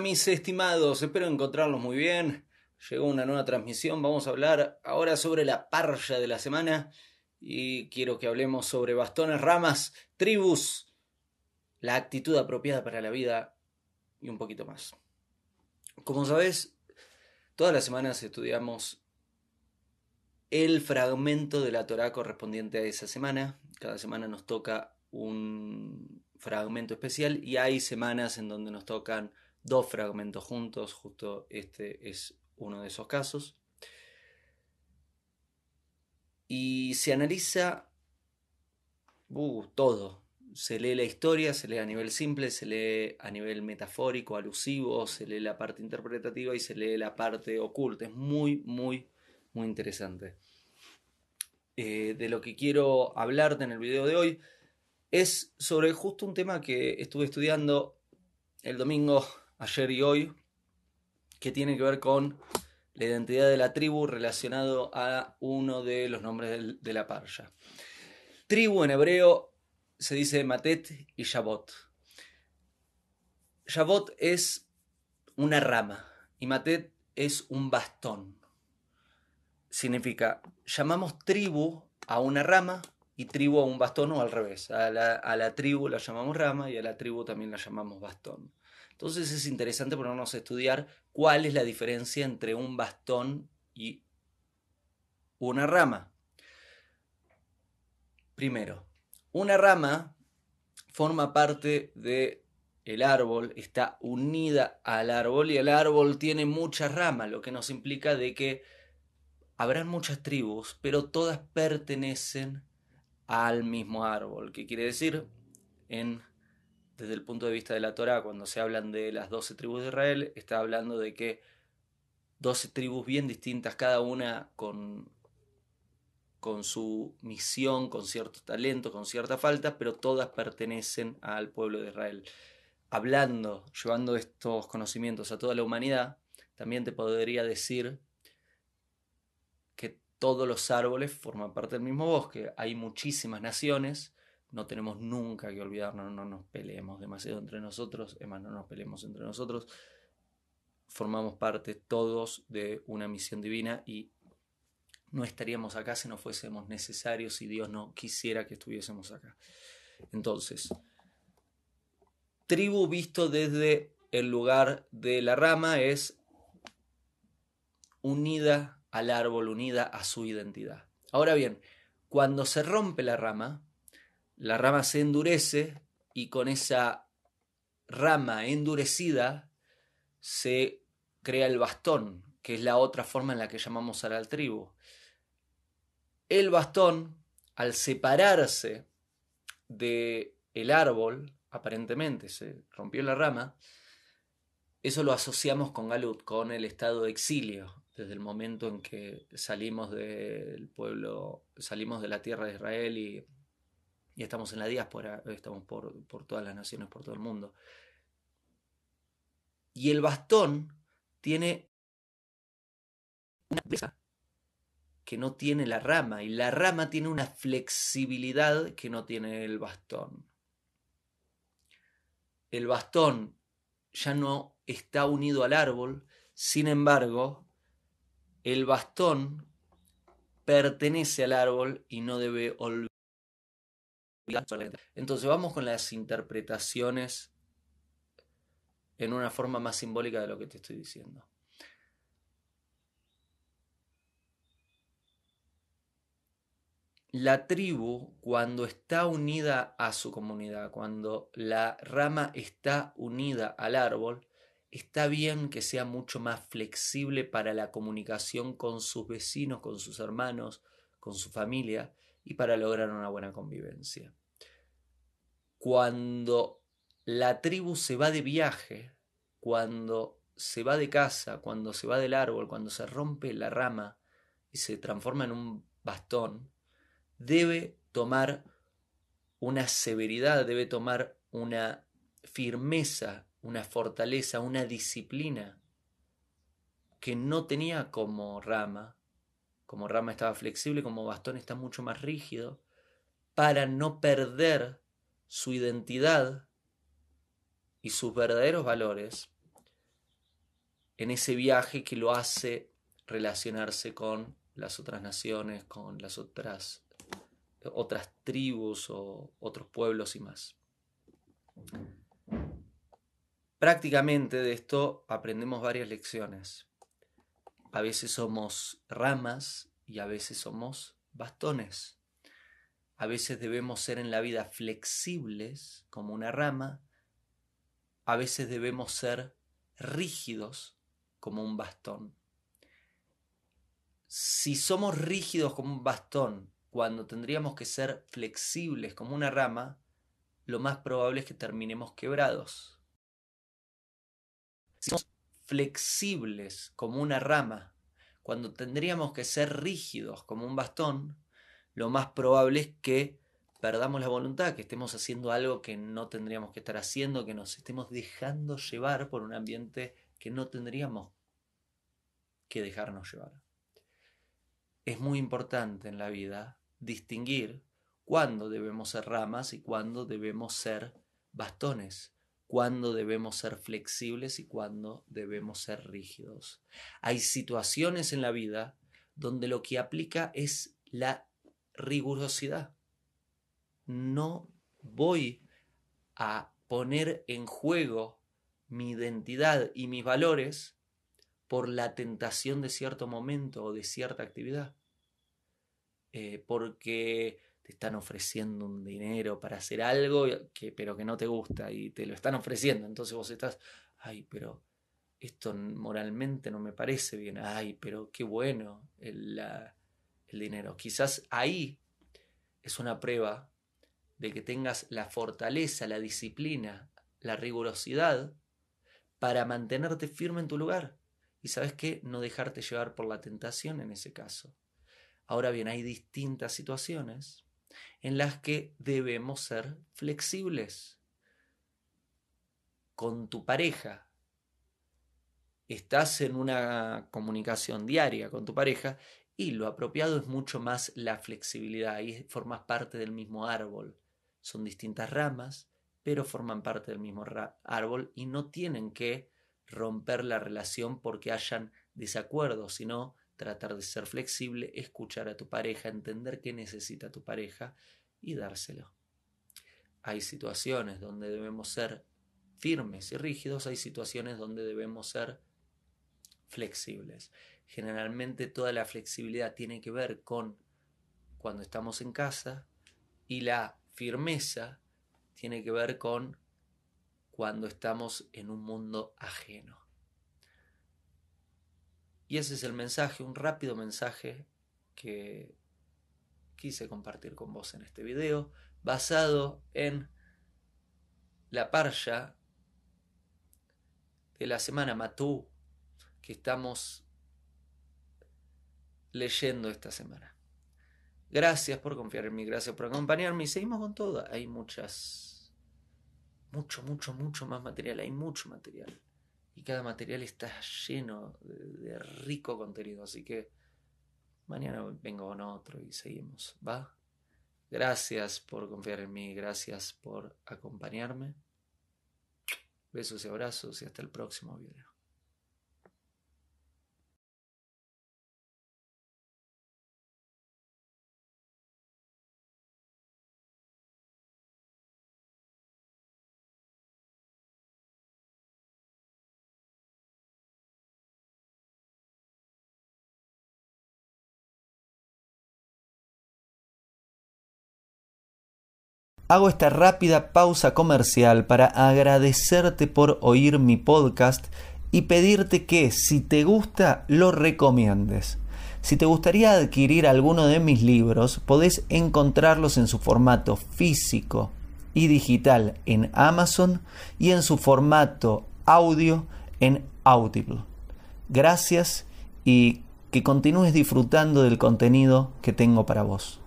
Mis estimados, espero encontrarlos muy bien. Llegó una nueva transmisión, vamos a hablar ahora sobre la parya de la semana y quiero que hablemos sobre bastones, ramas, tribus, la actitud apropiada para la vida y un poquito más. Como sabes, todas las semanas estudiamos el fragmento de la Torah correspondiente a esa semana. Cada semana nos toca un fragmento especial y hay semanas en donde nos tocan dos fragmentos juntos, justo este es uno de esos casos. Y se analiza uh, todo. Se lee la historia, se lee a nivel simple, se lee a nivel metafórico, alusivo, se lee la parte interpretativa y se lee la parte oculta. Es muy, muy, muy interesante. Eh, de lo que quiero hablarte en el video de hoy es sobre justo un tema que estuve estudiando el domingo ayer y hoy, que tiene que ver con la identidad de la tribu relacionado a uno de los nombres de la parya. Tribu en hebreo se dice Matet y Shabot. Shabot es una rama y Matet es un bastón. Significa, llamamos tribu a una rama y tribu a un bastón o al revés. A la, a la tribu la llamamos rama y a la tribu también la llamamos bastón. Entonces es interesante ponernos a estudiar cuál es la diferencia entre un bastón y una rama. Primero, una rama forma parte de el árbol, está unida al árbol y el árbol tiene muchas ramas, lo que nos implica de que habrán muchas tribus, pero todas pertenecen al mismo árbol. ¿Qué quiere decir? En desde el punto de vista de la Torah, cuando se hablan de las doce tribus de Israel, está hablando de que doce tribus bien distintas, cada una con, con su misión, con ciertos talentos, con cierta falta, pero todas pertenecen al pueblo de Israel. Hablando, llevando estos conocimientos a toda la humanidad, también te podría decir que todos los árboles forman parte del mismo bosque. Hay muchísimas naciones, no tenemos nunca que olvidarnos, no nos peleemos demasiado entre nosotros, es más, no nos peleemos entre nosotros. Formamos parte todos de una misión divina y no estaríamos acá si no fuésemos necesarios, si Dios no quisiera que estuviésemos acá. Entonces, tribu visto desde el lugar de la rama es unida al árbol, unida a su identidad. Ahora bien, cuando se rompe la rama, la rama se endurece y con esa rama endurecida se crea el bastón, que es la otra forma en la que llamamos a la tribu. El bastón, al separarse de el árbol, aparentemente se rompió la rama, eso lo asociamos con Galut, con el estado de exilio, desde el momento en que salimos del pueblo, salimos de la tierra de Israel y y estamos en la diáspora, estamos por, todas las naciones, por todo el mundo. Y el bastón tiene una presa que no tiene la rama y la rama tiene una flexibilidad que no tiene el bastón. El bastón ya no está unido al árbol, sin embargo, el bastón pertenece al árbol y no debe olvidar entonces vamos con las interpretaciones en una forma más simbólica de lo que te estoy diciendo. La tribu, cuando está unida a su comunidad, cuando la rama está unida al árbol, está bien que sea mucho más flexible para la comunicación con sus vecinos, con sus hermanos, con su familia y para lograr una buena convivencia cuando la tribu se va de viaje, cuando se va de casa, cuando se va del árbol, cuando se rompe la rama y se transforma en un bastón, debe tomar una severidad, debe tomar una firmeza, una fortaleza, una disciplina que no tenía como rama. Como rama estaba flexible, como bastón está mucho más rígido, para no perder su identidad y sus verdaderos valores en ese viaje que lo hace relacionarse con las otras naciones, con las otras, otras tribus o otros pueblos y más. Prácticamente de esto aprendemos varias lecciones. A veces somos ramas y a veces somos bastones. A veces debemos ser en la vida flexibles como una rama. A veces debemos ser rígidos como un bastón. Si somos rígidos como un bastón cuando tendríamos que ser flexibles como una rama, lo más probable es que terminemos quebrados. Flexibles como una rama cuando tendríamos que ser rígidos como un bastón, lo más probable es que perdamos la voluntad, que estemos haciendo algo que no tendríamos que estar haciendo, que nos estemos dejando llevar por un ambiente que no tendríamos que dejarnos llevar. Es muy importante en la vida distinguir cuándo debemos ser ramas y cuándo debemos ser bastones, cuándo debemos ser flexibles y cuándo debemos ser rígidos. Hay situaciones en la vida donde lo que aplica es la rigurosidad. No voy a poner en juego mi identidad y mis valores por la tentación de cierto momento o de cierta actividad. Eh, porque te están ofreciendo un dinero para hacer algo que, pero que no te gusta y te lo están ofreciendo. Entonces vos estás, ay, pero esto moralmente no me parece bien. Ay, pero qué bueno el, el dinero. Quizás ahí es una prueba de que tengas la fortaleza, la disciplina, la rigurosidad para mantenerte firme en tu lugar. Y sabes qué, no dejarte llevar por la tentación en ese caso. Ahora bien, hay distintas situaciones en las que debemos ser flexibles. Con tu pareja, estás en una comunicación diaria con tu pareja y lo apropiado es mucho más la flexibilidad y formas parte del mismo árbol. Son distintas ramas, pero forman parte del mismo árbol y no tienen que romper la relación porque hayan desacuerdos, sino tratar de ser flexible, escuchar a tu pareja, entender qué necesita tu pareja y dárselo. Hay situaciones donde debemos ser firmes y rígidos, hay situaciones donde debemos ser flexibles. Generalmente toda la flexibilidad tiene que ver con cuando estamos en casa y la firmeza tiene que ver con cuando estamos en un mundo ajeno. Y ese es el mensaje, un rápido mensaje que quise compartir con vos en este video, basado en la parcha de la semana Matú que estamos leyendo esta semana. Gracias por confiar en mí, gracias por acompañarme y seguimos con todo. Hay muchas mucho, mucho, mucho más material, hay mucho material. Y cada material está lleno de, rico contenido, así que mañana vengo con otro y seguimos, ¿va? Gracias por confiar en mí, gracias por acompañarme. Besos y abrazos y hasta el próximo video. Hago esta rápida pausa comercial para agradecerte por oír mi podcast y pedirte que si te gusta lo recomiendes. Si te gustaría adquirir alguno de mis libros, podés encontrarlos en su formato físico y digital en Amazon y en su formato audio en Audible. Gracias y que continúes disfrutando del contenido que tengo para vos.